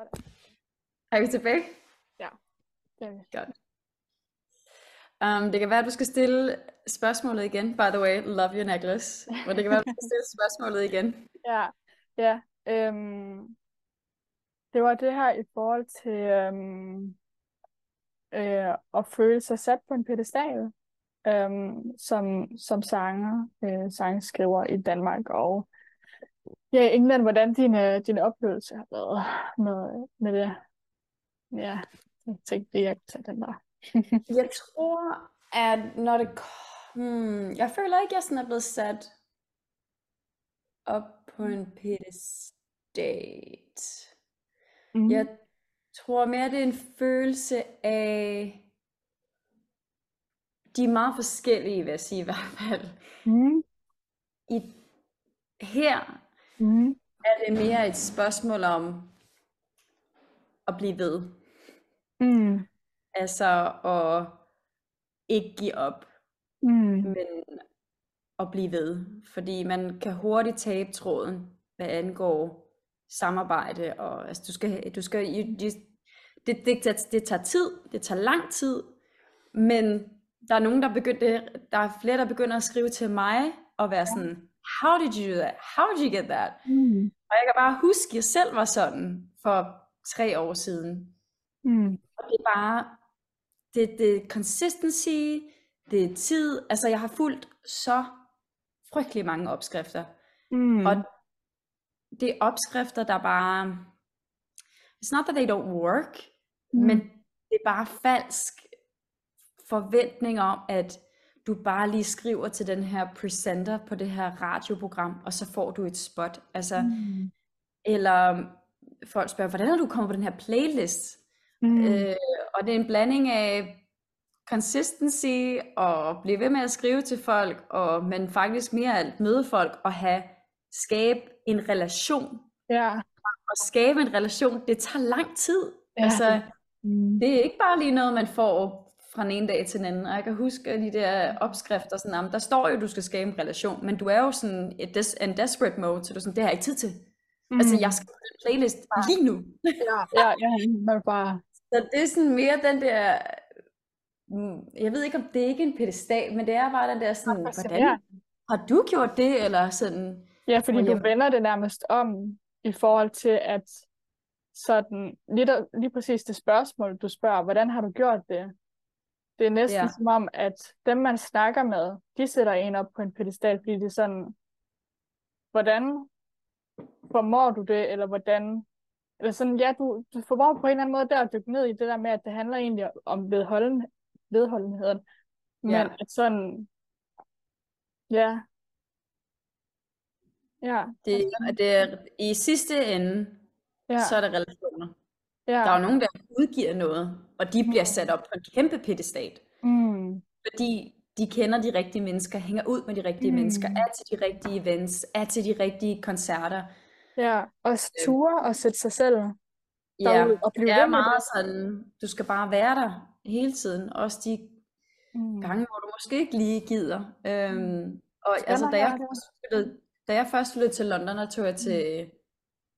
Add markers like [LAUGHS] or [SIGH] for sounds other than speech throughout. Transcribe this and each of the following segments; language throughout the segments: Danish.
Sådan. Er vi tilbage? Ja, det er vi. Godt. Um, det kan være, at du skal stille spørgsmålet igen. By the way, love your necklace. Men det kan være, at du skal stille spørgsmålet igen. [LAUGHS] Ja, ja. Øhm, det var det her i forhold til øhm, øh, at føle sig sat på en pedestal øhm, som, som sanger, øh, sangskriver i Danmark og ja, England, hvordan dine, dine oplevelser har været med, med det. Ja, jeg tænkte lige, jeg kan tage den der. [LAUGHS] Jeg tror, at når det... Hmm, jeg føler ikke, at jeg sådan er blevet sat op på en pedestat. Mm. Jeg tror mere, det er en følelse af... De er meget forskellige, vil jeg sige i hvert fald. Mm. I, her Mm. er det mere et spørgsmål om at blive ved. Mm. Altså at ikke give op, Mm. men at blive ved. Fordi man kan hurtigt tabe tråden, hvad angår samarbejde. Og, altså, du skal, du skal, you, you, det, det, det, det tager tid, det tager lang tid, men der er nogen, der begynder, der er flere, der begynder at skrive til mig og være sådan, how did you do that? How did you get that? Mm. Og jeg kan bare huske, at jeg selv var sådan for tre år siden. Mm. Og det er bare, det, det er consistency, det er tid. Altså, jeg har fulgt så frygtelig mange opskrifter. Mm. Og det er opskrifter, der bare... It's not that they don't work, Mm. men det er bare falsk forventning om, at du bare lige skriver til den her presenter på det her radioprogram, og så får du et spot. Altså, Mm. eller folk spørger, hvordan er du kommet på den her playlist? Mm. Øh, og det er en blanding af consistency og blive ved med at skrive til folk, og, men faktisk mere alt møde folk og have skabe en relation. Ja. Og skabe en relation, det tager lang tid. Ja. Altså, Mm. det er ikke bare lige noget, man får fra den ene dag til den anden. Og jeg kan huske de der opskrifter, sådan, jamen, der står jo, at du skal skabe en relation, men du er jo sådan i des- en desperate mode, så du sådan, det har jeg ikke tid til. Mm. Altså, jeg skal den playlist lige nu. Ja, [LAUGHS] ja, ja, man bare... Så det er sådan mere den der, mm, jeg ved ikke om det er ikke en pedestal, men det er bare den der sådan, hvordan fascinerende. har du gjort det, eller sådan, Ja, fordi du jeg- vender det nærmest om i forhold til, at sådan, lige, der, lige præcis det spørgsmål, du spørger, hvordan har du gjort det? Det er næsten Ja. som om, at dem, man snakker med, de sætter en op på en pedestal, fordi det er sådan, hvordan formår du det, eller hvordan, eller sådan, ja, du, du formår på en eller anden måde der at dykke ned i det der med, at det handler egentlig om vedholden, vedholdenheden, men Ja. at sådan, ja, ja, det, det er, i sidste ende, ja, så er det relationer. ja. Der er jo nogen, der udgiver noget, og de bliver sat op på en kæmpe pedestal, Mm. fordi de kender de rigtige mennesker, hænger ud med de rigtige Mm. mennesker, er til de rigtige events, er til de rigtige koncerter. Ja, og ture og sætte sig selv Ja, og blive det er meget sådan, du skal bare være der hele tiden, også de Mm. gange, hvor du måske ikke lige gider. Øhm, og Skal altså, da jeg, det? først flyttede, da jeg først flyttede til London, der tog jeg til,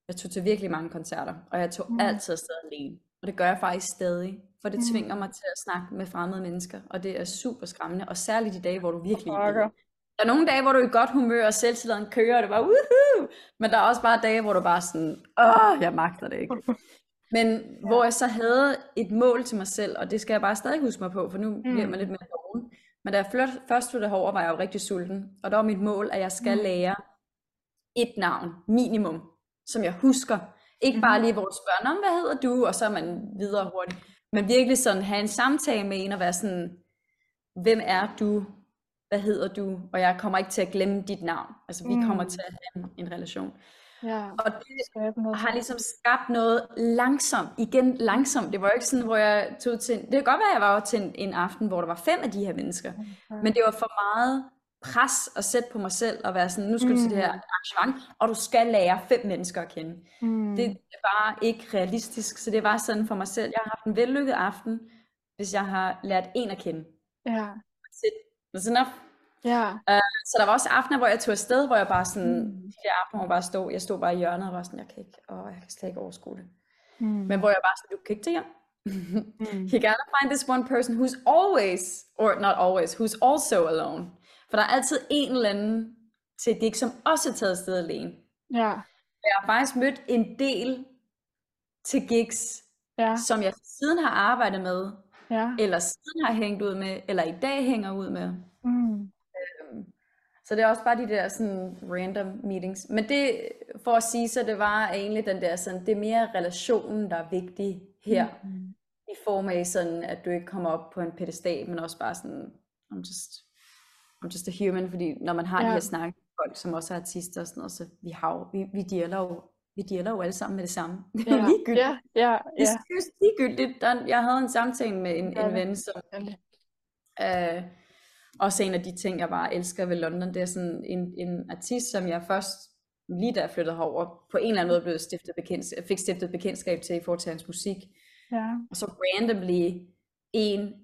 jeg tog til virkelig mange koncerter, og jeg tog Mm. altid afsted alene. Og det gør jeg faktisk stadig, for det Mm. tvinger mig til at snakke med fremmede mennesker, og det er super skræmmende, og særligt de dage, hvor du virkelig ikke gider. Der er nogle dage, hvor du er i godt humør, og selvtilliden kører, og det er bare woohoo! Men der er også bare dage, hvor du bare er sådan, åh, jeg magter det ikke. [LAUGHS] Men hvor jeg så havde et mål til mig selv, og det skal jeg bare stadig huske mig på, for nu Mm. bliver man lidt mere doven. Men da jeg flyt- først flyttede herover, var jeg jo rigtig sulten. Og der var mit mål, at jeg skal Mm. lære et navn, minimum, som jeg husker. Ikke bare Mhm. lige, hvor du spørger, "Nå, men hvad hedder du? Og så er man videre hurtigt. Men virkelig sådan have en samtale med en og være sådan, hvem er du? Hvad hedder du? Og jeg kommer ikke til at glemme dit navn. Altså, vi kommer Mm. til at have en, en relation. Ja, Og det har ligesom skabt noget langsomt, igen langsomt. Det var jo ikke sådan, hvor jeg tog til, det kan godt være, at jeg var til en, en aften, hvor der var fem af de her mennesker, men det var for meget pres at sætte på mig selv, og være sådan, nu skal du til det her Mm. arrangement, og du skal lære fem mennesker at kende. Mm. Det er bare ikke realistisk, så det var sådan for mig selv, jeg har haft en vellykket aften, hvis jeg har lært en at kende. Ja, That's enough. ja. Så der var også aftener, hvor jeg tog afsted, hvor jeg bare sådan, Mm. de der aftener, hvor jeg bare stod, jeg stod bare i hjørnet og var sådan, jeg kan ikke, åh, jeg kan slet ikke overskue det. Mm. Men hvor jeg bare sådan, du kan ikke tage hjem. Mm. [LAUGHS] You gotta find this one person who's always, or not always, who's also alone. For der er altid en eller anden til det, som også er taget afsted alene. Ja, Jeg har faktisk mødt en del til gigs, ja, som jeg siden har arbejdet med, ja. eller siden har hængt ud med, eller i dag hænger ud med. Mm. Så det er også bare de der sådan random meetings. Men det, for at sige, så det var egentlig den der sådan, det er mere relationen, der er vigtig her. Mm. I form af sådan, at du ikke kommer op på en pedestal, men også bare sådan, I'm just, I'm just a human, fordi når man har ja. de Ja. her snak, med folk, som også er artister og sådan noget, så vi har vi, vi dealer jo, vi dealer jo alle sammen med det samme. [LAUGHS] Ja, ligegyldigt. ja, ja, Det er ja. seriøst ligegyldigt. Der, jeg havde en samtale med en, Ja, en ven, som. Øh, også en af de ting, jeg bare elsker ved London, det er sådan en, en artist, som jeg først, lige da jeg flyttede herover, på en eller anden måde blev stiftet bekendt, fik stiftet bekendtskab til i forhold til hans musik. Ja. Og så randomly en,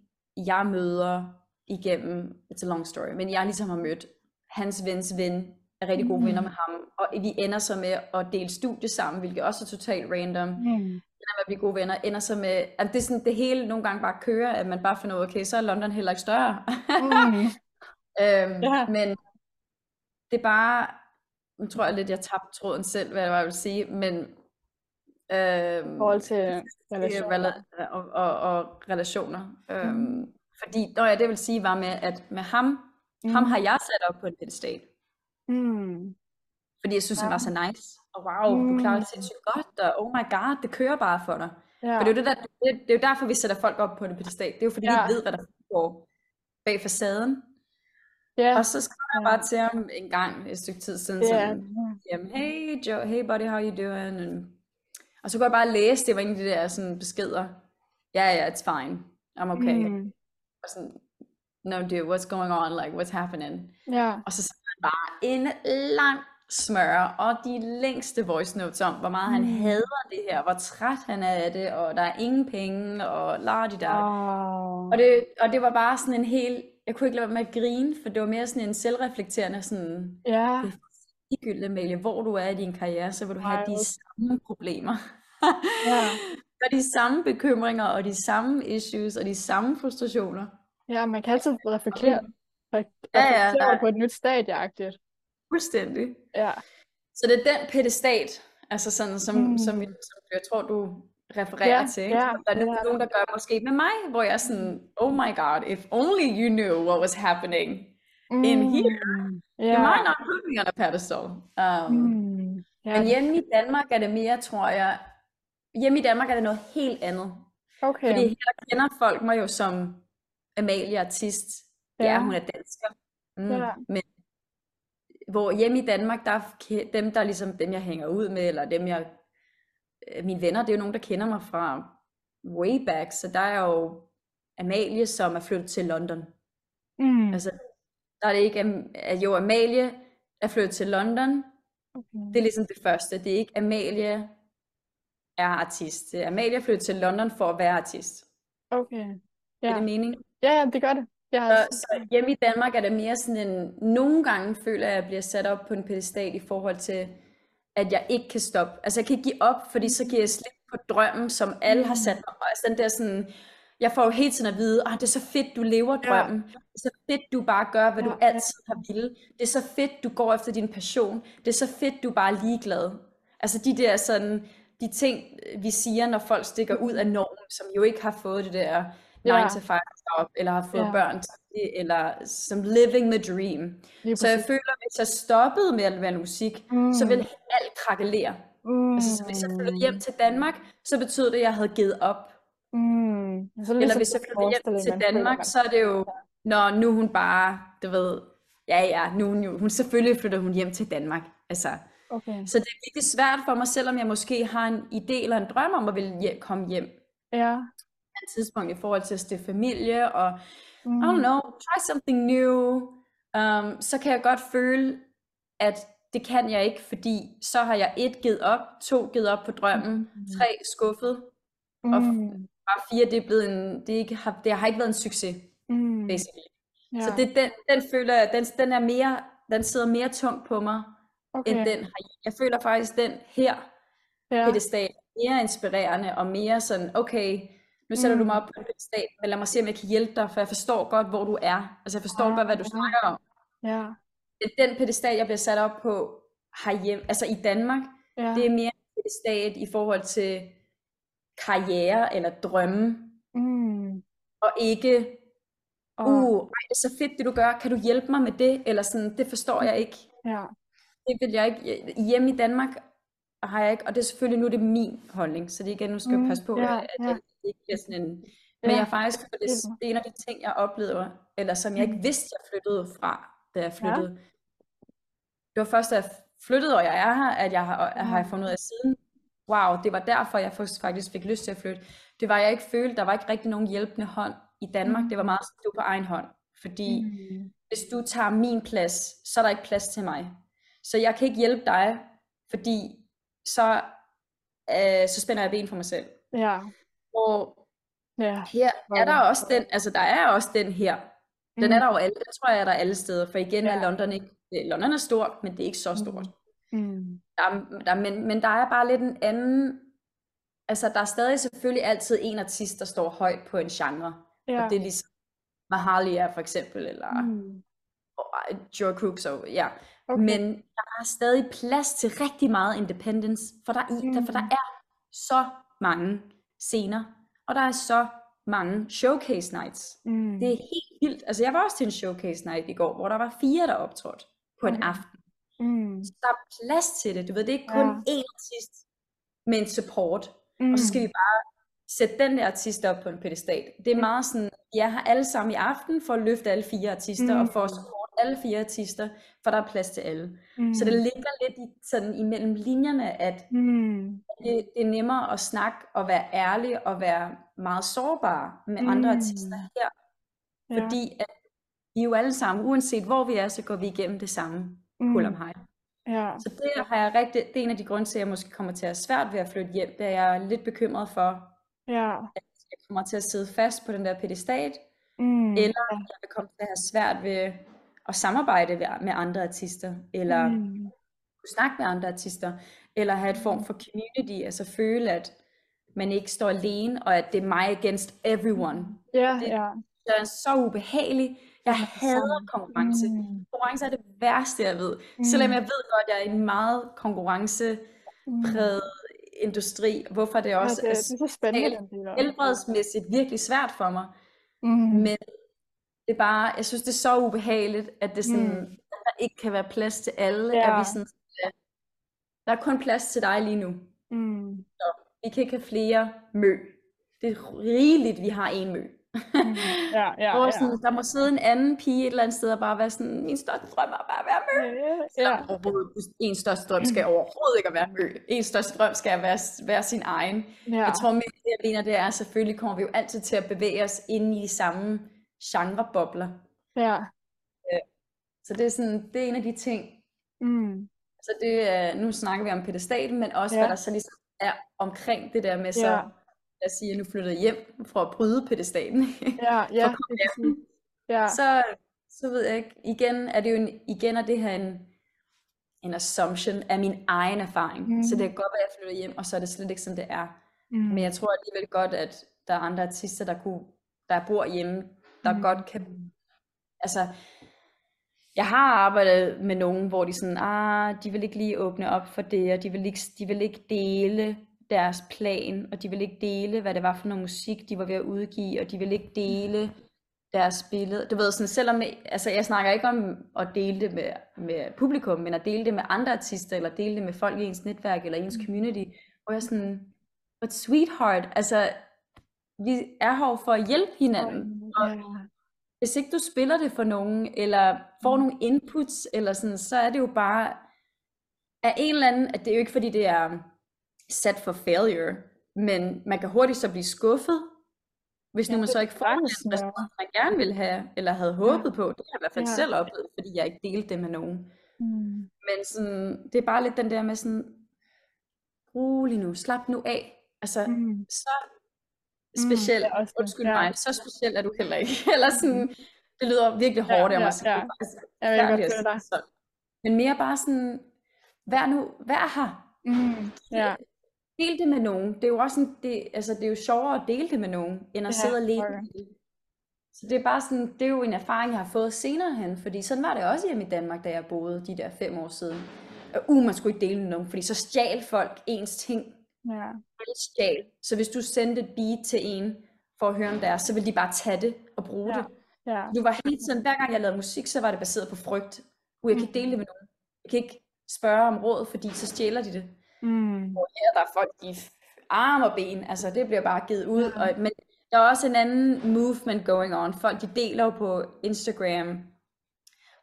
jeg møder igennem, it's a long story, men jeg ligesom har mødt hans vens ven, er rigtig gode Mm. venner med ham, og vi ender så med at dele studie sammen, hvilket også er totalt random Mm. ender med at blive gode venner, ender så med, at det, er sådan, det hele nogle gange bare kører, at man bare finder ud af, okay, så er London heller ikke større. Mm. [LAUGHS] øhm, Ja. Men det er bare, nu tror jeg lidt, jeg tabte tråden selv, hvad jeg vil sige, men øhm, I forhold til er relationer. rela- og, og, og relationer. Øhm, Mm. Fordi, når jeg det vil sige, var med, at med ham, mm. ham Mm. har jeg sat op på en pedestal. Mm. Fordi jeg synes, Ja. han var så nice. Og wow, du klarer det sindssygt godt, og oh my god, det kører bare for dig. Ja. For det er, jo det, der, det, det er jo derfor, vi sætter folk op på en pedestal. Det er jo fordi, ja. Vi ved, hvad der foregår bag facaden. Ja. Og så skrev jeg bare til ham en gang, et stykke tid siden, Ja. sådan, jamen, hey Joe, hey buddy, how you doing? And, og så kunne jeg bare læse, det var en af de der sådan, beskeder. Ja, ja, yeah, it's fine. I'm okay. Mm. Og sådan, no dude, what's going on? Like, what's happening? Ja. Og så sagde han bare en lang smør og de længste voice notes om, hvor meget han Mm. hader det her, hvor træt han er af det, og der er ingen penge, og la der. Wow. Og det, og det var bare sådan en helt, jeg kunne ikke lade være med at grine, for det var mere sådan en selvreflekterende sådan, Ja. det er ligegyldigt, Amalie, hvor du er i din karriere, så vil du have de samme problemer. Ja. [LAUGHS] og de samme bekymringer, og de samme issues, og de samme frustrationer. Ja, man kan altid reflektere, re- Ja, ja, reflektere nej. på et nyt stadieagtigt. Fuldstændig. Ja. Så det er den pedestat, altså sådan, som, Mm. som, som jeg tror, du refererer Ja, til. Ikke? ja, der er er nogen, der gør måske med mig, hvor jeg er sådan, oh my god, if only you knew what was happening in here. Mm. You Ja. might not put me on a pedestal. Um, Mm. Ja. Men hjemme i Danmark er det mere, tror jeg, hjemme i Danmark er det noget helt andet. Okay. Fordi her der kender folk mig jo som Amalie artist. Ja, Ja. hun er dansker. Mm. Ja. Men hvor hjemme i Danmark, der er dem, der er ligesom dem, jeg hænger ud med, eller dem, jeg, øh, mine venner, det er jo nogen, der kender mig fra way back, så der er jo Amalie, som er flyttet til London. Mm. Altså, der er det ikke, at jo, Amalie er flyttet til London, Okay. det er ligesom det første. Det er ikke Amalie er artist. Er Amalie flyttet til London for at være artist. Okay. Ja. Er Ja. det mening? Ja, ja, det gør det. Jeg har Så, så hjemme i Danmark er det mere sådan en, nogle gange føler jeg, at jeg bliver sat op på en pedestal i forhold til, at jeg ikke kan stoppe. Altså jeg kan ikke give op, fordi så giver jeg slip på drømmen, som alle har sat mig. Altså den der sådan, jeg får jo hele tiden at vide, ah, det er så fedt, du lever drømmen. Det er så fedt, du bare gør, hvad Ja, du ja. altid har ville. Det er så fedt, du går efter din passion. Det er så fedt, du bare er ligeglad. Altså de der sådan, de ting, vi siger, når folk stikker ud af normen, som jo ikke har fået det der 9 Ja. to 5 job, eller har fået Ja. børn, eller som living the dream. Så jeg føler, at hvis jeg stoppede med at være musik, Mm. så ville alt krakelere. Mm. Altså, så hvis jeg flyttede hjem til Danmark, så betød det, at jeg havde givet op. Mm. Så er Eller ligesom hvis jeg flyttede hjem til Danmark, så er det jo, når nu hun bare, du ved, ja ja, nu hun jo, hun selvfølgelig flytter hun hjem til Danmark. Altså, Okay. så det er virkelig svært for mig, selvom jeg måske har en idé eller en drøm om at ville hjem, komme hjem Ja. på et tidspunkt i forhold til at stifte familie og Mm. I don't know, try something new, um, så kan jeg godt føle, at det kan jeg ikke, fordi så har jeg et givet op, to givet op på drømmen, Mm. tre skuffet, og Mm. bare fire, det er blevet en, det, ikke, har, det har ikke været en succes, Mm. basically. Ja. Så det, den, den føler jeg, den, den er mere, den sidder mere tungt på mig, okay. end den her. Jeg føler faktisk, den her ja. pedestal, mere inspirerende og mere sådan, okay, nu sætter mm. du mig op på en pedestal, men lad mig se, om jeg kan hjælpe dig, for jeg forstår godt, hvor du er. Altså jeg forstår ja, godt, hvad du snakker om. Ja. Den pedestal, jeg bliver sat op på herhjemme, altså i Danmark, ja. det er mere en pedestal i forhold til karriere eller drømme. Mm. Og ikke, uh, ej, det er så fedt det du gør, kan du hjælpe mig med det? Eller sådan, det forstår jeg ikke. Ja. Det vil jeg ikke. Hjemme i Danmark har jeg ikke, og det er selvfølgelig, nu er det min holdning, så det igen, nu skal jeg Mm, passe på, ja, at ja. det ikke bliver sådan en, men Ja. jeg faktisk, for det, det er en af de ting, jeg oplever, eller som jeg ikke Mm. vidste, jeg flyttede fra, da jeg Ja. flyttede. Det var først, da jeg flyttede, og jeg er her, at jeg har, Mm. har fundet ud af siden, wow, det var derfor, jeg faktisk fik lyst til at flytte. Det var, jeg ikke følte, der var ikke rigtig nogen hjælpende hånd i Danmark. Det var Mm. meget du på egen hånd. Fordi Mm. hvis du tager min plads, så er der ikke plads til mig. Så jeg kan ikke hjælpe dig, fordi så, øh, så spænder jeg ben for mig selv. Ja. Og Ja. her er der også den, altså der er også den her. Den Mm. er der jo alle, den tror jeg er der alle steder, for igen Ja. er London ikke, det- London er stort, men det er ikke så stort. Mm. Der er, der, men, men der er bare lidt en anden, altså der er stadig selvfølgelig altid en artist, der står højt på en genre. Ja. Og det er ligesom Mahalia for eksempel, eller Mm. mm. Joe Crooks, og ja. Okay. Men der er stadig plads til rigtig meget independence, for der, i, der, for der Mm. er så mange scener, og der er så mange showcase nights. Mm. Det er helt vildt. Altså jeg var også til en showcase night i går, hvor der var fire, der optrådte på en Okay. aften. Mm. Så der er plads til det. Du ved, det er ikke kun Ja. én artist med en support, Mm. og så skal vi bare sætte den der artist op på en pedestal. Det er Mm. meget sådan, jeg har alle sammen i aften for at løfte alle fire artister, Mm. og for at support alle fire artister, for der er plads til alle. Mm. Så det ligger lidt i, sådan imellem linjerne, at Mm. det, det er nemmere at snakke og være ærlig og være meget sårbar med Mm. andre artister her. Ja. Fordi at vi jo alle sammen, uanset hvor vi er, så går vi igennem det samme Mm. hul om hej. Ja. Så det har jeg rigtig, det er en af de grunde til, at jeg måske kommer til at have svært ved at flytte hjem, er jeg er lidt bekymret for, Ja. at jeg kommer til at sidde fast på den der pedestal, Mm. eller jeg vil komme til at have svært ved at samarbejde med andre artister, eller Mm. kunne snakke med andre artister, eller have et form for community, altså føle, at man ikke står alene, og at det er mig against everyone. Ja, Det- ja. Det er så ubehageligt. Jeg hader konkurrence. Mm. Konkurrence er det værste, jeg ved. Selvom jeg ved godt, at jeg er i en meget konkurrencepræget industri, hvorfor det Ja, også det, er det er så spændende, helbredsmæssigt virkelig svært for mig. Mm. Men det er bare, jeg synes, det er så ubehageligt, at det sådan, Mm. at der ikke kan være plads til alle. Ja. At vi sådan, ja, der er kun plads til dig lige nu. Mm. Vi kan ikke have flere mø. Det er rigeligt, vi har en mø. Mm. Ja, [LAUGHS] ja, Hvor ja. sådan, der må sidde en anden pige et eller andet sted og bare være sådan, min største drøm er bare at være mø. Ja, Ja. En største drøm skal overhovedet ikke at være mø. En største drøm skal være, være sin egen. ja. Jeg tror, med det, jeg mener, det er, at selvfølgelig kommer vi jo altid til at bevæge os ind i de samme genrebobler. Ja. Så det er, sådan, det er en af de ting. Mm. Så det er, nu snakker vi om pedestalen, men også Ja. hvad der så ligesom er omkring det der med så, Ja. lad os sige, at nu flyttede hjem for at bryde pedestalen. Ja, [LAUGHS] ja. Ja. så, så ved jeg ikke, igen er det jo en, igen er det her en, en assumption af min egen erfaring. Mm. Så det kan godt være, at jeg flytter hjem, og så er det slet ikke sådan, det er. Mm. Men jeg tror alligevel godt, at der er andre artister, der, kunne, der bor hjemme, der Mm. godt kan, altså, jeg har arbejdet med nogen, hvor de sådan, ah, de vil ikke lige åbne op for det, og de vil ikke, de vil ikke dele deres plan, og de vil ikke dele, hvad det var for noget musik, de var ved at udgive, og de vil ikke dele deres billede. Du ved, sådan, selvom, altså jeg snakker ikke om at dele det med, med publikum, men at dele det med andre artister, eller dele det med folk i ens netværk, eller ens community, hvor jeg sådan, but sweetheart, altså, vi er her for at hjælpe hinanden, og Ja. hvis ikke du spiller det for nogen, eller får nogle inputs, eller sådan, så er det jo bare af en eller anden, at det er jo ikke fordi det er sat for failure, men man kan hurtigt så blive skuffet, hvis nu Ja, man det så ikke får den være. respons, man gerne vil have, eller havde håbet på. Det har jeg i hvert fald Ja. selv oplevet, fordi jeg ikke delte det med nogen. Mm. Men sådan, det er bare lidt den der med sådan, rolig nu, slap nu af. Altså, Mm. så speciel, er også undskyld ja. mig, så speciel er du heller ikke. [LAUGHS] Eller sådan, det lyder virkelig Ja, hårdt af ja, mig, så ja. er faktisk Jeg vil godt dig. sådan. Men mere bare sådan, vær nu, vær her. Mm. Ja. Del det med nogen. Det er jo også en, det, altså, det er jo sjovere at dele det med nogen, end at Ja, sidde alene. det. Så det er bare sådan, det er jo en erfaring, jeg har fået senere hen, fordi sådan var det også hjemme i Danmark, da jeg boede de der fem år siden. Uh, man skulle ikke dele med nogen, fordi så stjal folk ens ting. Ja. Stjal. Så hvis du sendte et beat til en, for at høre om deres, så ville de bare tage det og bruge Ja. det. Ja. Du var hele tiden, hver gang jeg lavede musik, så var det baseret på frygt. Uh, jeg kan ikke dele det med nogen. Jeg kan ikke spørge om råd, fordi så stjæler de det. Mm. Hvor her der er folk i arme og ben, altså det bliver bare givet ud. Ja. Og, men der er også en anden movement going on. Folk de deler jo på Instagram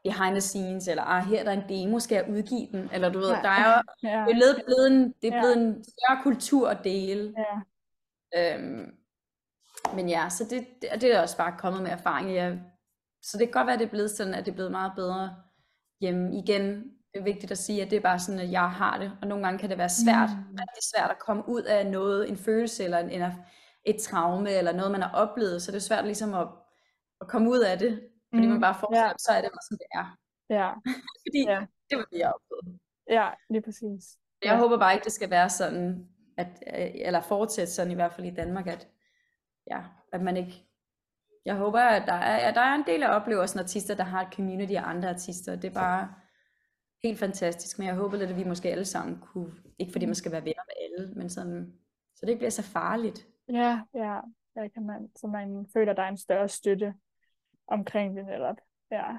behind the scenes, eller ah, her er der en demo, skal jeg udgive den? Eller du ved, Ja. der er jo Ja. det er blevet, en, det er Ja. blevet en større kultur at dele. Ja. Øhm, men ja, så det, det, det er også bare kommet med erfaring. Jeg, så det kan godt være, at det er blevet sådan, at det er blevet meget bedre hjemme. Igen, det er vigtigt at sige, at det er bare sådan, at jeg har det. Og nogle gange kan det være svært, Mm. rigtig svært at komme ud af noget, en følelse eller en, en, et traume, eller noget, man har oplevet. Så det er svært ligesom at, at komme ud af det. Fordi Mm, man bare forestiller, ja. så er det bare sådan, det er. Ja. [LAUGHS] Fordi Ja. det var det, jeg oplevede. Ja, lige præcis. Jeg Ja. håber bare ikke, det skal være sådan, at, øh, eller fortsætte sådan i hvert fald i Danmark, at, ja, at man ikke... Jeg håber, at der er, at der er en del af oplevelsen artister, der har et community af andre artister. Det er bare helt fantastisk, men jeg håber lidt, at vi måske alle sammen kunne, ikke fordi man skal være venner med alle, men sådan, så det ikke bliver så farligt. Ja, ja. Der kan man, så man føler, at der er en større støtte omkring det netop. Ja.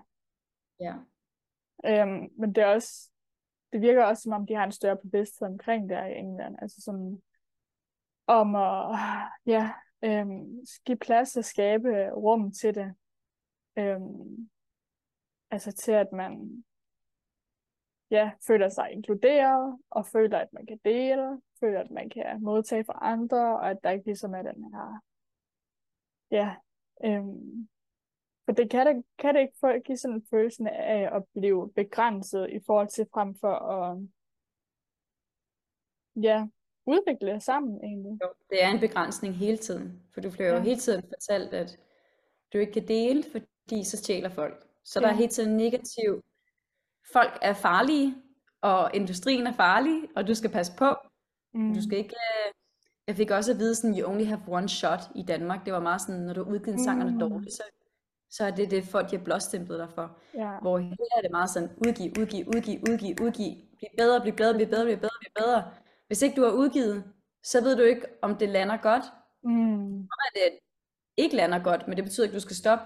Ja. Øhm, men det er også, det virker også, som om de har en større bevidsthed omkring det i England. Altså sådan, om at, ja, øhm, give plads og skabe rum til det. Øhm, altså til, at man, ja, føler sig inkluderet, og føler, at man kan dele, føler, at man kan modtage fra andre, og at der ikke ligesom er den her, ja, øhm, for det kan det, kan det ikke få, give sådan en følelse af at blive begrænset i forhold til frem for at, ja, udvikle sammen egentlig. Jo, det er en begrænsning hele tiden, for du bliver jo Ja. hele tiden fortalt, at du ikke kan dele, fordi så stjæler folk. Så der er Ja. hele tiden negativ. Folk er farlige, og industrien er farlig, og du skal passe på. Mm. Du skal ikke... øh, Jeg fik også at vide, sådan, you only have one shot i Danmark. Det var meget sådan, når du har udgivet en sang, og den er Mm. dårlig, så, så er det det, folk de har blåstemplet dig for. Ja, Hvor her er det meget sådan, udgiv, udgiv, udgiv, udgiv, udgiv. Bliv bedre, bliv bedre, bliv bedre, bliv bedre, bliv bedre. Hvis ikke du har udgivet, så ved du ikke, om det lander godt, mm. at det ikke lander godt, men det betyder ikke, at du skal stoppe.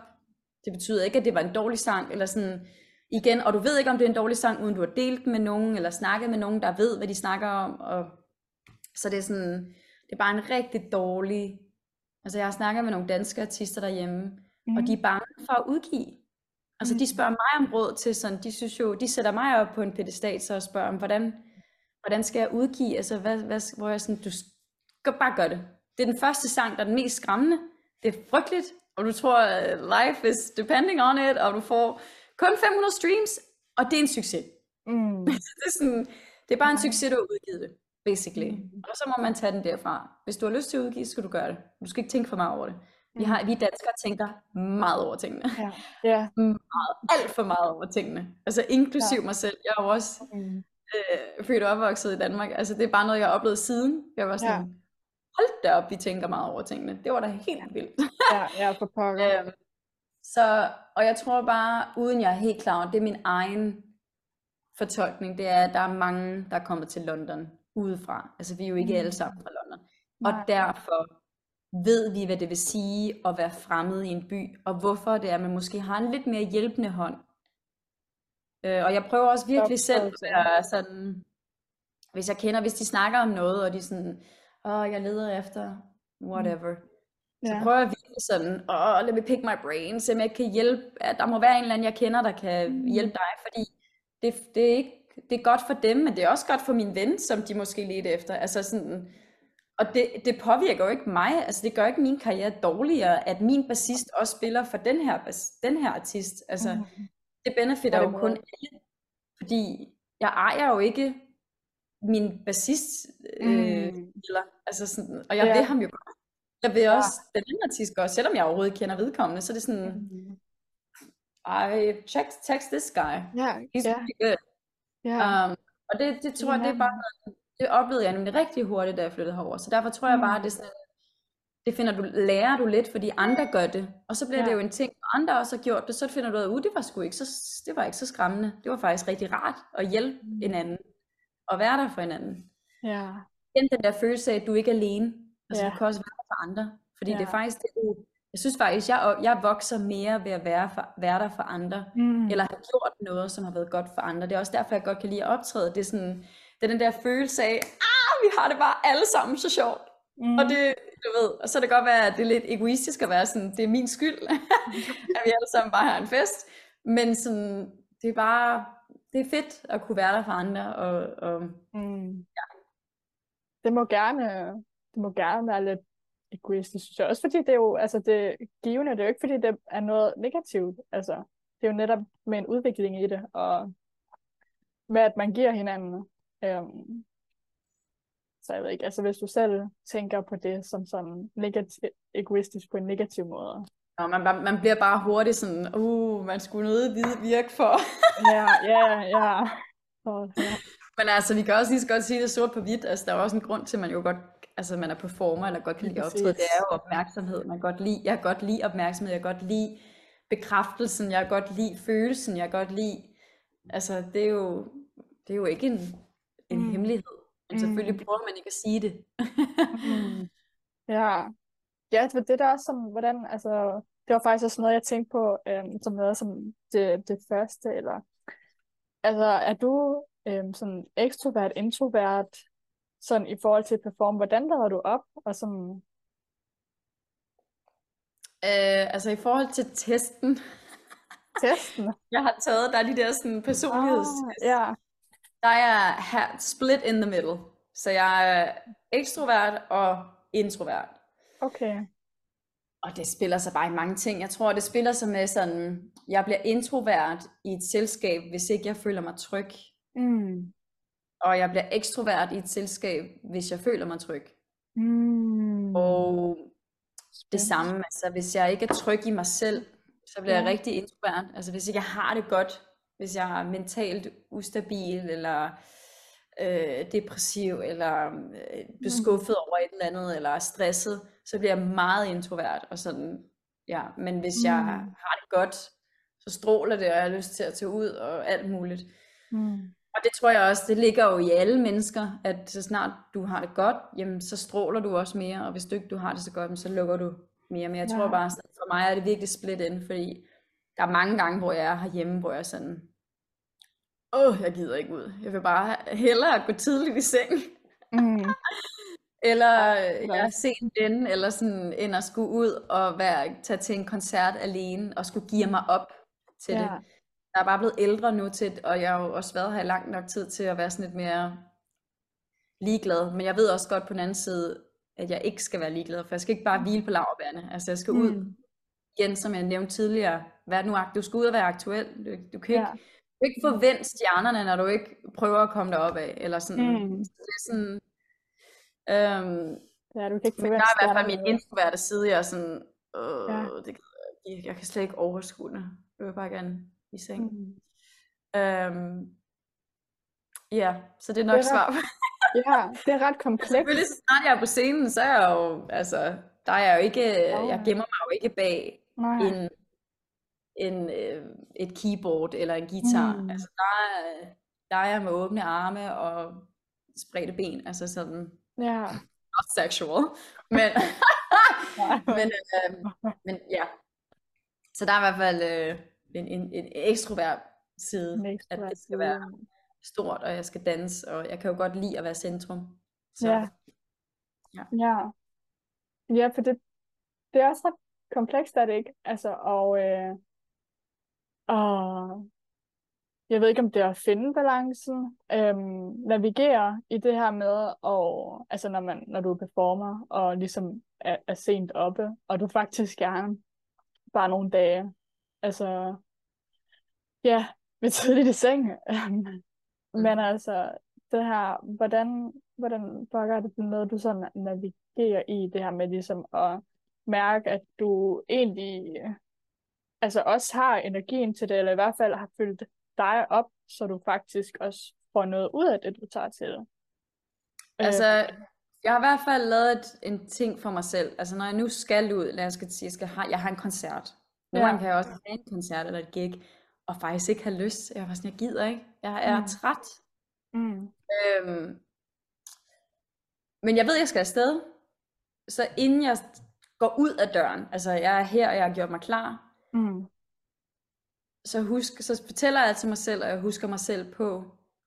Det betyder ikke, at det var en dårlig sang, eller sådan igen, og du ved ikke, om det er en dårlig sang, uden du har delt den med nogen, eller snakket med nogen, der ved, hvad de snakker om, og så det er sådan, det er bare en rigtig dårlig, altså jeg har snakket med nogle danske artister derhjemme, Mm. og de er bange for at udgive. Altså de spørger mig om råd til sådan, de synes jo, de sætter mig op på en pedestal, så og spørger om, hvordan, hvordan skal jeg udgive, altså hvad, hvad, hvor jeg sådan, du skal bare gøre det. Det er den første sang, der er den mest skræmmende. Det er frygteligt, og du tror, uh, life is depending on it, og du får kun 500 streams, og det er en succes. Mm. [LAUGHS] Det er, sådan, det er bare en succes, du har udgivet det, basically. Mm. Og så må man tage den derfra. Hvis du har lyst til at udgive, skal du gøre det. Du skal ikke tænke for meget over det. Vi, har, vi danskere tænker meget over tingene. Ja, ja. [LAUGHS] Meget, alt for meget over tingene. Altså inklusiv ja. mig selv. Jeg er jo også Mm. øh, født og opvokset i Danmark. Altså det er bare noget, jeg har oplevet siden. Jeg var sådan, ja. hold da op, vi tænker meget over tingene. Det var da helt vildt. Ja, ja, for pokker. [LAUGHS] Øhm, så, og jeg tror bare, uden jeg er helt klar over, det er min egen fortolkning, det er, at der er mange, der er kommet til London udefra. Altså vi er jo ikke Mm. alle sammen fra London. Og Nej. derfor ved vi, hvad det vil sige at være fremmed i en by, og hvorfor det er, at man måske har en lidt mere hjælpende hånd. Øh, og jeg prøver også virkelig selv at være sådan, hvis jeg kender, hvis de snakker om noget, og de er sådan, åh, jeg leder efter whatever. Så Ja. prøver jeg virkelig sådan, åh, let me pick my brain, så jeg kan hjælpe, at der må være en eller anden, jeg kender, der kan Mm. hjælpe dig, fordi det, det er ikke, det er godt for dem, men det er også godt for min ven, som de måske ledte efter. Altså sådan, og det, det påvirker jo ikke mig, altså det gør ikke min karriere dårligere, at min bassist også spiller for den her, bas- den her artist. Altså, Mm. det benefitter jo kun alle, fordi jeg ejer jo ikke min bassist øh, Mm. spiller, altså sådan, og jeg Ja. vil ham jo godt. Jeg vil Ja. også den anden artist godt, selvom jeg overhovedet kender vedkommende, så er det sådan, Mm. I check, text this guy, Ja, he's ja, really good. ja. Um, og det, det tror jeg, det er bare noget, det oplevede jeg nemlig rigtig hurtigt, da jeg flyttede herover. Så derfor tror jeg bare, at det, er sådan, det finder du, lærer du lidt, fordi andre gør det. Og så bliver ja. det jo en ting, når andre også har gjort det, så finder du ud af, uh, det var sgu ikke så, det var ikke så skræmmende. Det var faktisk rigtig rart at hjælpe mm. hinanden, og være der for hinanden. Ja. den der følelse af, at du ikke er alene. Altså, ja. du kan også være der for andre. Fordi ja. det er faktisk det, du, jeg synes faktisk, jeg, jeg vokser mere ved at være, for, være der for andre, mm. eller have gjort noget, som har været godt for andre. Det er også derfor, jeg godt kan lide at optræde. Det er, sådan, det er den der følelse af, ah, vi har det bare alle sammen så sjovt. Mm. Og det, du ved, og så kan det godt være, at det er lidt egoistisk at være sådan, det er min skyld, [LAUGHS] at vi alle sammen bare har en fest. Men sådan, det er bare, det er fedt at kunne være der for andre. Og, og mm. ja. Det må gerne, det må gerne være lidt egoistisk, synes jeg. Også fordi det er jo, altså det givende, det er jo ikke fordi, det er noget negativt. Altså, det er jo netop med en udvikling i det, og med at man giver hinanden. Øhm, så jeg ved ikke, altså hvis du selv tænker på det som sådan negativ, egoistisk på en negativ måde. Nå, man, man bliver bare hurtigt sådan, uh, man skulle noget vide virke for. [LAUGHS] ja, ja, ja. Og, ja. Men altså, vi kan også lige så godt sige det sort på hvidt. Altså, der er også en grund til, at man jo godt altså man er performer, eller godt kan lide optræde, det er jo opmærksomhed. Man godt lide, jeg kan godt lide opmærksomhed, jeg kan godt lide bekræftelsen, jeg kan godt lide følelsen, jeg kan godt lide, altså det er jo, det er jo ikke en. Hemmelighed. Men mm. selvfølgelig prøver man ikke at sige det. mm. [LAUGHS] Ja, ja, det, det der også som, hvordan, altså, det var faktisk også noget, jeg tænkte på, øhm, som noget som det, det første, eller, altså, er du øhm, sådan ekstrovert, introvert, sådan i forhold til at performe, hvordan lader du op? Og sådan... Øh, altså i forhold til testen. Testen? [LAUGHS] jeg har taget, der er de der sådan personlighedstest. Ah, ja. Der er jeg her, split in the middle. Så jeg er ekstrovert og introvert. Okay. Og det spiller sig bare i mange ting. Jeg tror, det spiller sig med sådan, jeg bliver introvert i et selskab, hvis ikke jeg føler mig tryg. Mm og jeg bliver ekstrovert i et selskab, hvis jeg føler mig tryg. Mm. Og det samme, altså hvis jeg ikke er tryg i mig selv, så bliver ja. jeg rigtig introvert. Altså hvis ikke jeg har det godt, hvis jeg er mentalt ustabil, eller øh, depressiv, eller øh, mm. skuffet mm. over et eller andet, eller er stresset, så bliver jeg meget introvert. Og sådan, ja. Men hvis mm. jeg har det godt, så stråler det, og jeg har lyst til at tage ud, og alt muligt. Mm. Og det tror jeg også, det ligger jo i alle mennesker, at så snart du har det godt, jamen så stråler du også mere, og hvis du ikke du har det så godt, så lukker du mere. Men jeg ja. tror bare, for mig er det virkelig split ind, fordi der er mange gange, hvor jeg er herhjemme, hvor jeg sådan, åh, jeg gider ikke ud. Jeg vil bare hellere gå tidligt i seng. Mm. [LAUGHS] eller jeg se en ven, eller sådan, end at skulle ud og være, tage til en koncert alene, og skulle give mig op til ja. det jeg er bare blevet ældre nu til, og jeg har jo også været her i lang nok tid til at være sådan lidt mere ligeglad. Men jeg ved også godt på den anden side, at jeg ikke skal være ligeglad, for jeg skal ikke bare hvile på laverbærene. Altså jeg skal ud mm. igen, som jeg nævnte tidligere, hvad nu, du skal ud og være aktuel. Du, du kan ikke, ja. Du ikke forvente stjernerne, når du ikke prøver at komme derop af. Eller sådan, mm. så det er sådan, øhm, ja, du kan ikke men der er i hvert fald min introverte side, jeg er sådan, øh, ja. det, jeg, jeg kan slet ikke overskue det. Jeg vil bare gerne i seng. Mm. Øhm, ja, så det er nok det er svar. [LAUGHS] ja, det er ret komplekst. Selvfølgelig, så snart jeg er på scenen, så er jeg jo, altså, der er jeg jo ikke, oh. jeg gemmer mig jo ikke bag Nej. en, en, øh, et keyboard eller en guitar. Mm. Altså, der er, der er jeg med åbne arme og spredte ben, altså sådan, ja. not sexual, men, [LAUGHS] men, øh, men ja. Så der er i hvert fald, øh, en, en, en ekstrovert side, en ekstrovert at det skal være stort, og jeg skal danse, og jeg kan jo godt lide at være centrum. Så, ja. ja. Ja. Ja, for det, det er også ret komplekst, er det ikke? Altså, og, øh, og jeg ved ikke, om det er at finde balancen, øhm, navigere i det her med, og, altså når, man, når du performer, og ligesom er, er sent oppe, og du faktisk gerne bare nogle dage altså, ja, med [LAUGHS] tidligt i seng. mm. Men altså, det her, hvordan, hvordan er det noget, du så navigerer i det her med ligesom at mærke, at du egentlig altså også har energien til det, eller i hvert fald har fyldt dig op, så du faktisk også får noget ud af det, du tager til det? Altså, jeg har i hvert fald lavet et, en ting for mig selv. Altså, når jeg nu skal ud, lad os sige, jeg, skal have, jeg har en koncert. Nogle Ja. kan jeg også have en koncert eller et gig, og faktisk ikke have lyst. Jeg var sådan, jeg gider ikke. Jeg er Mm. træt. Mm. Øhm, men jeg ved, jeg skal afsted. Så inden jeg går ud af døren, altså jeg er her, og jeg har gjort mig klar, Mm. så, husk, så fortæller jeg altid mig selv, og jeg husker mig selv på,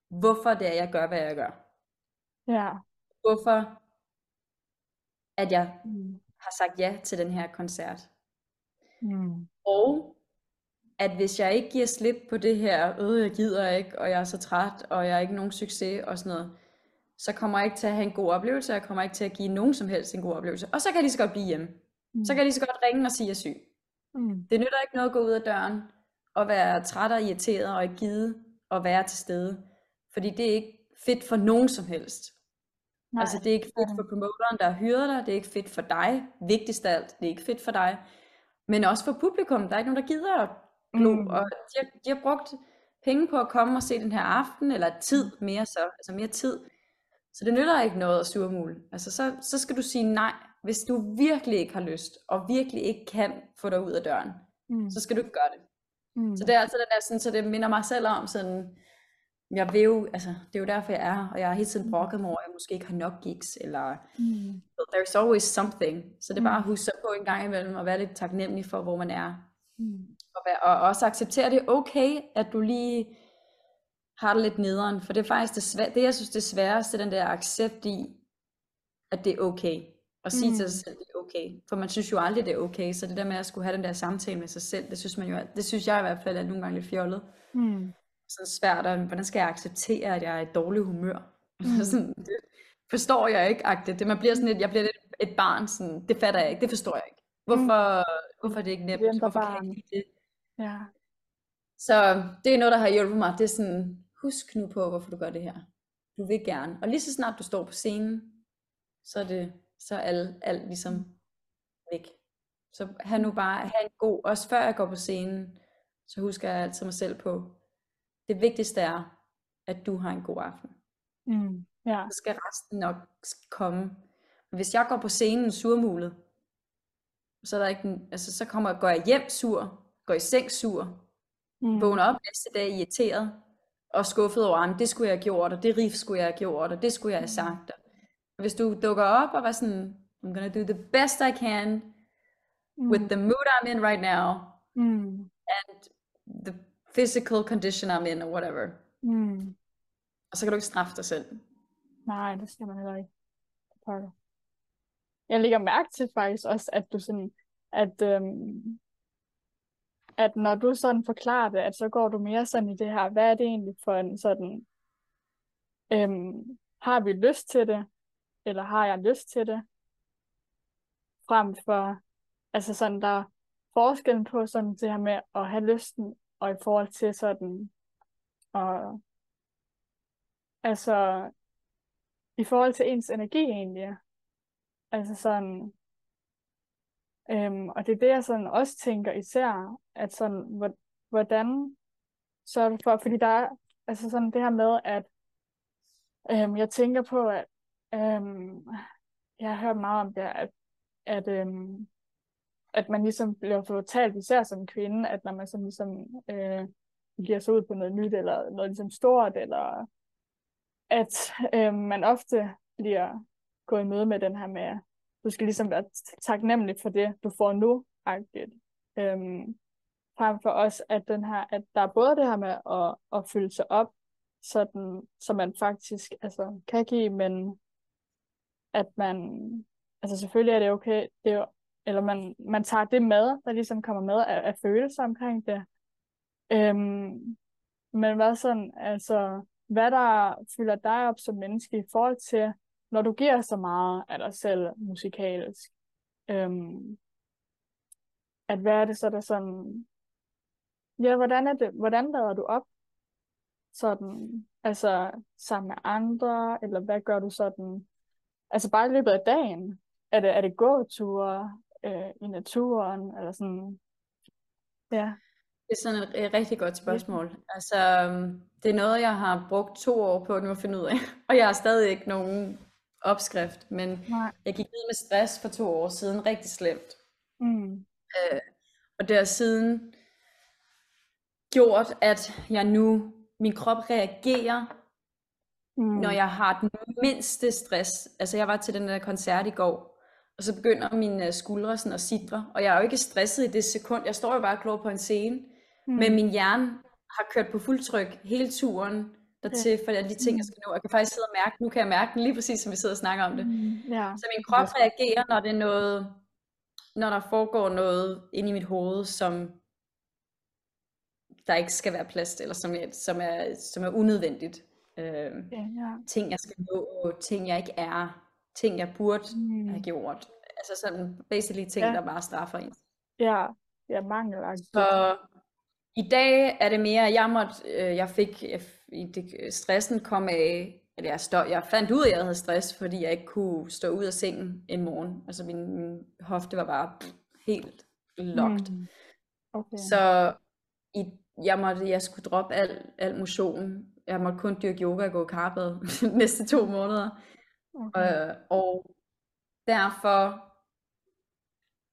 hvorfor det er, jeg gør, hvad jeg gør. Ja. Hvorfor at jeg Mm. har sagt ja til den her koncert. Mm. Og at hvis jeg ikke giver slip på det her, øh, jeg gider ikke, og jeg er så træt, og jeg er ikke nogen succes og sådan noget, så kommer jeg ikke til at have en god oplevelse, og jeg kommer ikke til at give nogen som helst en god oplevelse. Og så kan de så godt blive hjemme. Mm. Så kan de så godt ringe og sige, at jeg er syg. Mm. Det nytter ikke noget at gå ud af døren og være træt og irriteret og ikke gide at være til stede. Fordi det er ikke fedt for nogen som helst. Nej. Altså det er ikke fedt for promoteren, der har hyret dig, det er ikke fedt for dig, vigtigst af alt, det er ikke fedt for dig, men også for publikum, der er ikke nogen, der gider at glo, Mm. og de har, de har brugt penge på at komme og se den her aften, eller tid mere så, altså mere tid, så det nytter ikke noget at surmule, altså så, så skal du sige nej, hvis du virkelig ikke har lyst, og virkelig ikke kan få dig ud af døren, Mm. så skal du ikke gøre det. Mm. Så det er altså den der, sådan, så det minder mig selv om sådan, jeg vil jo, altså det er jo derfor jeg er her, og jeg har hele tiden brokket mig over, at jeg måske ikke har nok gigs, eller Mm. there's always something. Så det er bare at Mm. huske på en gang imellem, og være lidt taknemmelig for, hvor man er. Mm. Og, være, og også acceptere, det er okay, at du lige har det lidt nederen. For det er faktisk det, svæ- det jeg synes, det sværeste, den der accept i, at det er okay. Og sige Mm. til sig selv, det er okay. For man synes jo aldrig, det er okay. Så det der med at skulle have den der samtale med sig selv, det synes, man jo, det synes jeg i hvert fald er nogle gange lidt fjollet. Mm. Sådan svært, og hvordan skal jeg acceptere, at jeg er i dårlig humør? Mm. [LAUGHS] sådan, det forstår jeg ikke, agtigt. Det, man bliver sådan lidt, jeg bliver lidt et barn, sådan, det fatter jeg ikke, det forstår jeg ikke. Hvorfor, hvorfor er det ikke nemt? Hvorfor kan jeg ikke det? Ja. Så det er noget, der har hjulpet mig. Det er sådan, husk nu på, hvorfor du gør det her. Du vil gerne. Og lige så snart du står på scenen, så er det så er alt, alt ligesom væk. Så have nu bare, have en god, også før jeg går på scenen, så husker jeg altid mig selv på, det vigtigste er, at du har en god aften. Mm. Ja. Så skal resten nok komme. Hvis jeg går på scenen surmulet, så, er der ikke, altså, så kommer, går jeg hjem sur, går i seng sur, Mm. vågner op næste dag irriteret og skuffet over, at det skulle jeg have gjort, og det riff skulle jeg have gjort, og det skulle jeg have sagt. Og hvis du dukker op og var sådan, I'm gonna do the best I can with the mood I'm in right now, Mm. and the physical condition I'm in, or whatever. Mm. Og så kan du ikke straffe dig selv. Nej, det skal man heller ikke. Pokker. Jeg lægger mærke til faktisk også, at du sådan, at, øhm, at når du sådan forklarer det, at så går du mere sådan i det her, hvad er det egentlig for en sådan, øhm, har vi lyst til det, eller har jeg lyst til det, frem for, altså sådan, der er forskellen på sådan det her med at have lysten, og i forhold til sådan, og altså, i forhold til ens energi egentlig. Altså sådan, øhm, og det er det, jeg sådan også tænker især, at sådan, hvordan sørger du for, fordi der er, altså sådan det her med, at øhm, jeg tænker på, at øhm, jeg har hørt meget om det, at, at, øhm, at man ligesom bliver fortalt, især som kvinde, at når man sådan ligesom øh, giver sig ud på noget nyt, eller noget ligesom stort, eller at øh, man ofte bliver gået i møde med den her med, du skal ligesom være taknemmelig for det, du får nu, agtigt. Øhm, frem for os, at, den her, at der er både det her med at, at fylde sig op, sådan, så man faktisk altså, kan give, men at man, altså selvfølgelig er det okay, det er eller man, man tager det med, der ligesom kommer med af, af følelser omkring det. Øhm, men hvad sådan, altså, hvad der fylder dig op som menneske i forhold til, når du giver så meget af dig selv musikalsk, øhm, at hvad er det så, der sådan, ja, hvordan er det, hvordan lader du op? Sådan, altså sammen med andre, eller hvad gør du sådan, altså bare i løbet af dagen? Er det, er det gåture øh, i naturen, eller sådan, ja. Det er sådan et, et rigtig godt spørgsmål. Altså, øhm, det er noget, jeg har brugt to år på nu at finde ud af. [LAUGHS] Og jeg har stadig ikke nogen opskrift, men Nej. jeg gik ned med stress for to år siden, rigtig slemt. Mm. Øh, og det har siden gjort, at jeg nu, min krop reagerer, Mm. når jeg har den mindste stress. Altså jeg var til den der koncert i går, og så begynder mine øh, skuldre sådan at sidre, og jeg er jo ikke stresset i det sekund. Jeg står jo bare klar på en scene, Mm. men min hjerne har kørt på fuld tryk hele turen dertil, for alle de ting, jeg skal nå. Jeg kan faktisk sidde og mærke, nu kan jeg mærke den lige præcis, som vi sidder og snakker om det. Mm. Ja. Så min krop reagerer, når det er noget, når der foregår noget inde i mit hoved, som der ikke skal være plads til, eller som er, som er, som er unødvendigt. Øh, Okay, ja. ting, jeg skal nå, ting, jeg ikke er, ting, jeg burde Mm. have gjort. Altså sådan basically ting, Ja. der bare straffer en. Ja, ja, mangelagtigt. Så i dag er det mere, jeg måtte, øh, jeg fik, jeg, det, stressen kom af, at jeg, stod, jeg fandt ud af, at jeg havde stress, fordi jeg ikke kunne stå ud af sengen en morgen. Altså min, min hofte var bare pff, helt locked. Mm. Okay. Så i, jeg måtte, jeg skulle droppe al, al motion. Jeg måtte kun dyrke yoga og gå i karbad [LAUGHS] de næste to måneder. okay. Øh, og derfor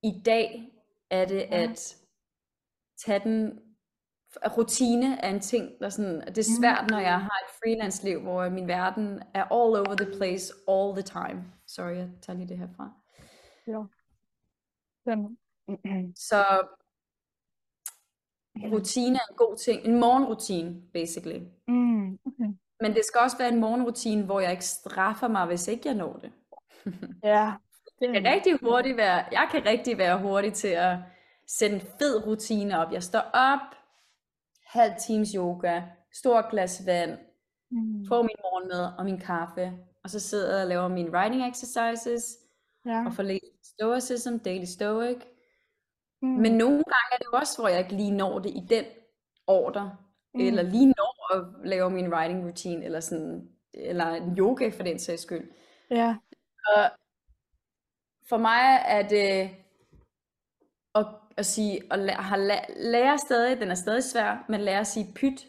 i dag er det Ja. at tage den rutine er en ting, der sådan, det er svært, når jeg har et freelance-liv, hvor min verden er all over the place all the time. Sorry, jeg tager lige det herfra. Ja. Den. Så rutine er en god ting. En morgenrutine, basically. Mm. Okay. Men det skal også være en morgenrutine, hvor jeg ikke straffer mig, hvis ikke jeg når det. [LAUGHS] Ja. Det kan rigtig hurtigt være, jeg kan rigtig være hurtig til at sætte en fed rutine op. Jeg står op, halv times yoga, stor glas vand, Mm. får min morgenmad og min kaffe, og så sidder jeg og laver mine writing exercises, Ja. og får læst Stoicism, Daily Stoic. Mm. Men nogle gange er det jo også, hvor jeg ikke lige når det i den ordre, Mm. eller lige når at lave min writing routine, eller sådan, eller en yoga for den sags skyld. Ja. Og for mig er det at, at sige, at lære, har læ- lære stadig, den er stadig svær, men lære at sige pyt.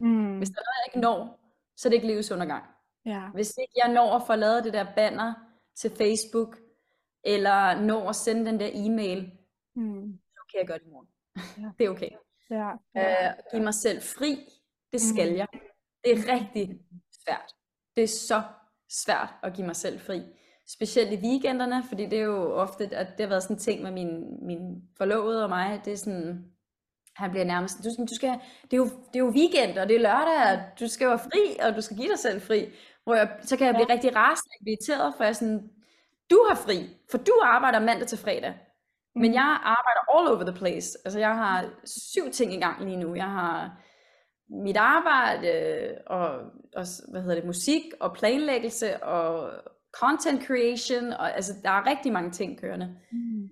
Mm. Hvis der er noget, jeg ikke når, så er det ikke livets undergang. Ja. Hvis ikke jeg når at få lavet det der banner til Facebook, eller når at sende den der e-mail, Mm. så kan jeg gøre det i morgen. Ja. [LAUGHS] Det er okay. Ja. Ja. Øh, give mig selv fri, det skal Mm. jeg. Det er rigtig svært. Det er så svært at give mig selv fri. Specielt i weekenderne, fordi det er jo ofte, at det har været sådan en ting med min, min forlovede og mig, det er sådan, han bliver nærmest, du, du skal, det, er jo, det er jo weekend, og det er lørdag, og du skal jo være fri, og du skal give dig selv fri. Hvor jeg, så kan jeg blive Ja. rigtig rasende og irriteret, for jeg er sådan, du har fri, for du arbejder mandag til fredag. Men Mm. jeg arbejder all over the place. Altså jeg har syv ting i gang lige nu. Jeg har mit arbejde, øh, og, og hvad hedder det, musik, og planlæggelse, og content creation, og altså der er rigtig mange ting kørende. Mm.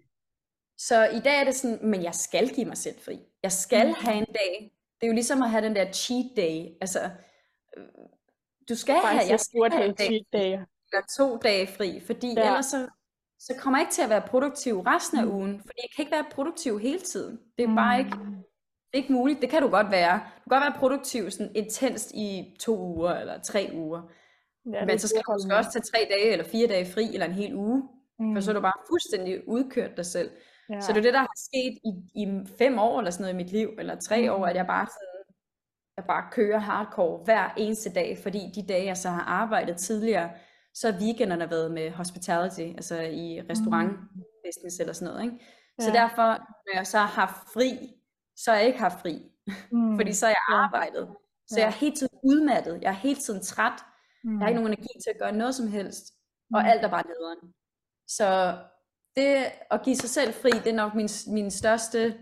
Så i dag er det sådan, men jeg skal give mig selv fri. Jeg skal Mm. have en dag. Det er jo ligesom at have den der cheat day. Altså, øh, du skal have, jeg skal have en dag cheat day. eller to dage fri, fordi Ja. ellers så, så kommer jeg ikke til at være produktiv resten af Mm. ugen, fordi jeg kan ikke være produktiv hele tiden. Det er bare ikke, Mm. det er ikke muligt. Det kan du godt være. Du kan godt være produktiv sådan intenst i to uger eller tre uger, Ja, men så skal du måske også tage tre dage eller fire dage fri eller en hel uge, mm. for så er du bare fuldstændig udkørt dig selv. ja. Så det er det, der har sket i, i fem år eller sådan noget i mit liv, eller tre Mm. år, at jeg bare sådan, jeg bare kører hardcore hver eneste dag, fordi de dage, jeg så har arbejdet tidligere, så har weekenderne været med hospitality, altså i restaurantbusiness eller sådan noget. Ikke? Så Mm. Ja. derfor, når jeg så har fri, så har jeg ikke haft fri, Mm. fordi så har jeg arbejdet. Så Ja. jeg er hele tiden udmattet, jeg er hele tiden træt, Mm. jeg har ikke nogen energi til at gøre noget som helst, og Mm. alt er bare nederen. Så det at give sig selv fri, det er nok min, min største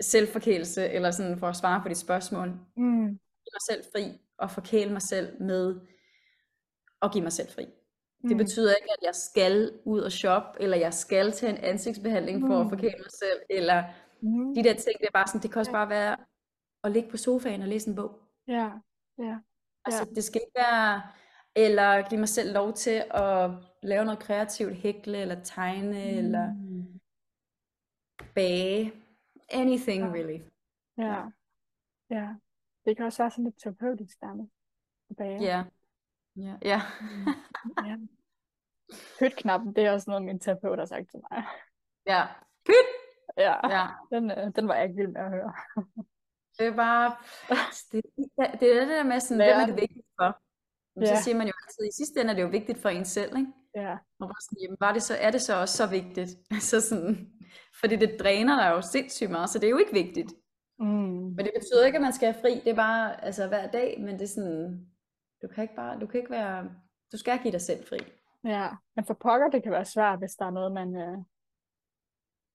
selvforkælelse, eller sådan for at svare på dit spørgsmål. Mm. Give mig selv fri, og forkæle mig selv med at give mig selv fri. Det Mm. betyder ikke, at jeg skal ud og shoppe, eller jeg skal til en ansigtsbehandling for at Mm. forkæle mig selv, eller Mm. de der ting, det er bare sådan, det kan også bare være at ligge på sofaen og læse en bog. Ja. Ja. Altså, det skal ikke være, eller give mig selv lov til at lave noget kreativt, hækle, eller tegne, mm. eller bage. Anything, Ja. really. Ja. Ja. Det kan også være sådan lidt terapeutisk nærmest. Tilbage. Ja. Ja. ja. [LAUGHS] Ja. Pyt-knappen, det er også noget, min terapeut har sagt til mig. Ja. Pyt! Ja, Ja. den, øh, den var jeg ikke vild med at høre. Det er bare, [LAUGHS] det, det er det der med sådan, hvem Lærer er det vigtigt for? Men Ja. så siger man jo altid, i sidste ende er det jo vigtigt for en selv, ikke? Ja, Og bare sådan, jamen, var det så, er det så også så vigtigt? [LAUGHS] så sådan, fordi det dræner dig jo sindssygt meget, så det er jo ikke vigtigt. mm. Men det betyder ikke, at man skal have fri, det er bare altså, hver dag, men det er sådan, du kan ikke bare, du kan ikke være, du skal give dig selv fri. ja. Men for pokker, det kan være svært, hvis der er noget, man øh,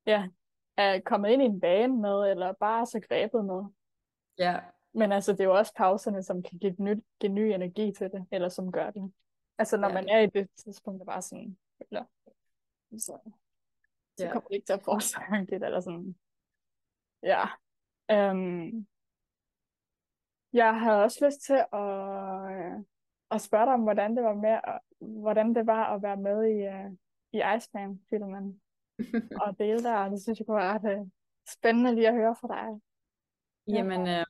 ja, er kommet ind i en bane med, eller bare er så grebet med. Ja, Men altså, det er jo også pauserne, som kan give, nyt, give ny energi til det, eller som gør det. Altså, når Ja, man er i det tidspunkt, der bare sådan, eller, så, så Ja. kommer det ikke til at fortsætte [LAUGHS] det, eller sådan. Ja. Øhm, jeg havde også lyst til at, øh, at spørge dig om, hvordan det var med, hvordan det var at være med i, øh, i Iceman-filmen, [LAUGHS] og dele der, det synes jeg kunne være ret øh, spændende lige at høre fra dig. Jamen, øh,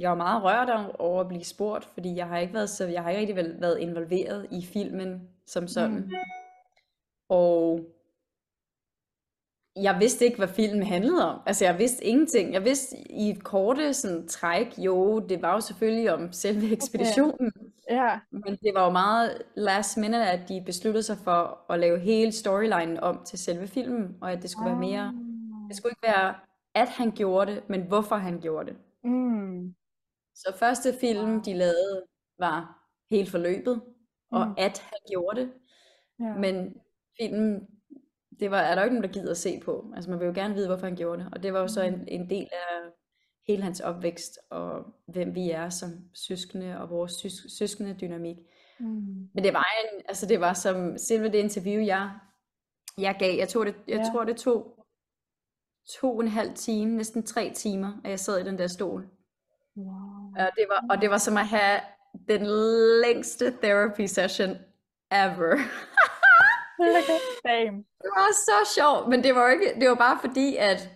jeg var meget rørt over- at blive spurgt, fordi jeg har ikke været så, jeg har ikke rigtig været involveret i filmen som sådan. Mm. Og jeg vidste ikke, hvad filmen handlede om. Altså, jeg vidste ingenting. Jeg vidste i et korte sådan, træk, jo, det var jo selvfølgelig om selve ekspeditionen. Ja, Men det var jo meget last minute, at de besluttede sig for at lave hele storylinen om til selve filmen, og at det skulle være mere, det skulle ikke være, at han gjorde det, men hvorfor han gjorde det. Mm. Så første film, de lavede, var helt forløbet, og Mm. at han gjorde det. Ja. Men filmen, det var, er der jo ikke nogen, der gider at se på. Altså man vil jo gerne vide, hvorfor han gjorde det. Og det var jo så en, en del af hele hans opvækst, og hvem vi er som søskende, og vores sys- søskende dynamik. Mm. Men det var en, altså det var som selve det interview, jeg, jeg gav. Jeg, tog det, jeg Ja. tror, det tog to og en halv time, næsten tre timer, at jeg sad i den der stol. Wow. Og det var, og det var som at have den længste therapy session ever. [LAUGHS] [LAUGHS] Damn. Det var så sjovt, men det var ikke, det var bare fordi, at,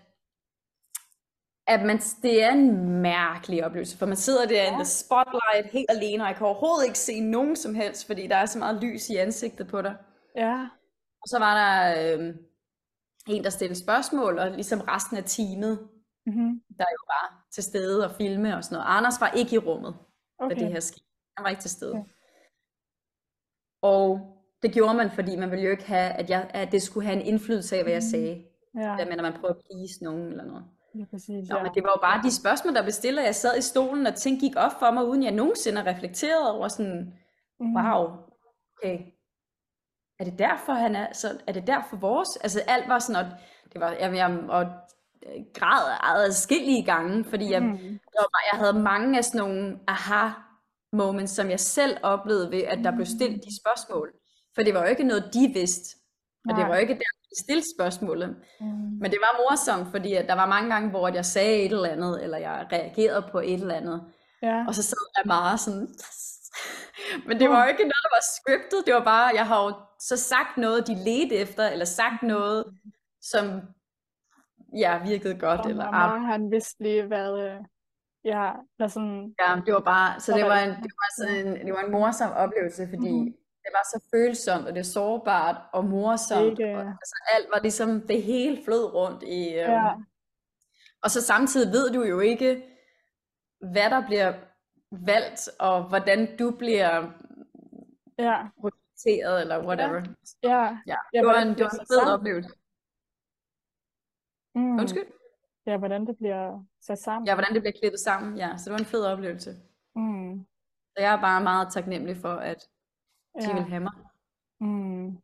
at man, det er en mærkelig oplevelse, for man sidder der ja. in the spotlight helt alene, og jeg kan overhovedet ikke se nogen som helst, fordi der er så meget lys i ansigtet på dig. Ja. Og så var der øh, en, der stillede spørgsmål, og ligesom resten af teamet, Mm-hmm. der jo var til stede og filme og sådan noget. Anders var ikke i rummet, okay. da det her skete. Han var ikke til stede. Okay. Og det gjorde man, fordi man ville jo ikke have, at, jeg, at det skulle have en indflydelse af, hvad jeg Mm. sagde. Ja, med, når man prøver at please nogen eller noget. lige præcis. Nå, Ja. men det var jo bare de spørgsmål, der blev stillet. Jeg sad i stolen, og ting gik op for mig, uden jeg nogensinde har reflekteret over sådan, Mm. wow, okay, er det derfor, han er, så er det derfor vores, altså alt var sådan, og det var, jeg, jeg og øh, græd adskillige gange, fordi jeg, Mm. der var, bare- jeg havde mange af sådan nogle aha moments, som jeg selv oplevede ved, at der blev stillet de spørgsmål. For det var jo ikke noget, de vidste. Og det Nej. var jo ikke der, de stillede spørgsmålet. Mm. Men det var morsomt, fordi at der var mange gange, hvor jeg sagde et eller andet, eller jeg reagerede på et eller andet. Ja. Og så sad jeg meget sådan, [LAUGHS] men det var jo ikke noget, der var scriptet. Det var bare, jeg har jo så sagt noget, de ledte efter, eller sagt noget, som ja, virkede godt. Og eller, mamma har han vist lige været, øh, ja, der sådan, Ja, det var bare, så det hvad- var en, det var sådan en, det var en morsom oplevelse, fordi Mhm. Det var så følsomt, og det er sårbart og morsomt, Ikke- og altså alt var ligesom, det hele flød rundt i, øhm, ja, og så samtidig ved du jo ikke, hvad der bliver valgt, og hvordan du bliver ja, prioriteret, eller whatever. ja. Ja, Ja, det var en, det det var en fed oplevelse. Mm. Undskyld? Ja, hvordan det bliver sat sammen. Ja, hvordan det bliver klippet sammen, ja, så det var en fed oplevelse. Mm. Så jeg er bare meget taknemmelig for, at de Ja. vil have mig. Mm.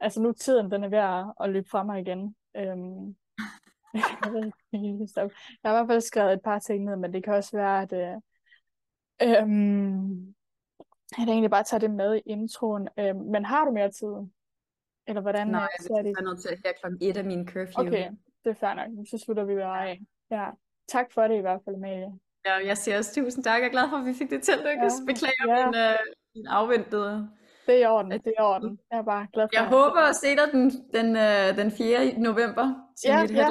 Altså nu er tiden, den er ved at, løbe fra mig igen. Øhm, [LAUGHS] jeg har i hvert fald skrevet et par ting ned, men det kan også være, at øh, øhm, jeg egentlig bare tager det med i introen. Øhm, men har du mere tid? Eller hvordan Nej, jeg ser det? er nødt til at her klokken 1 af min curfew. Okay, det er fair nok. Så slutter vi bare af. Ja. Tak for det i hvert fald, Amalie. Ja, jeg siger også tusind tak. Jeg er glad for, at vi fik det til at lykkes. Ja, Beklager ja. min, øh, min afventede. Det er i orden, det er i orden. Jeg er bare glad for Jeg håber at se dig den, den, øh, den 4. november til Ja, mit ja.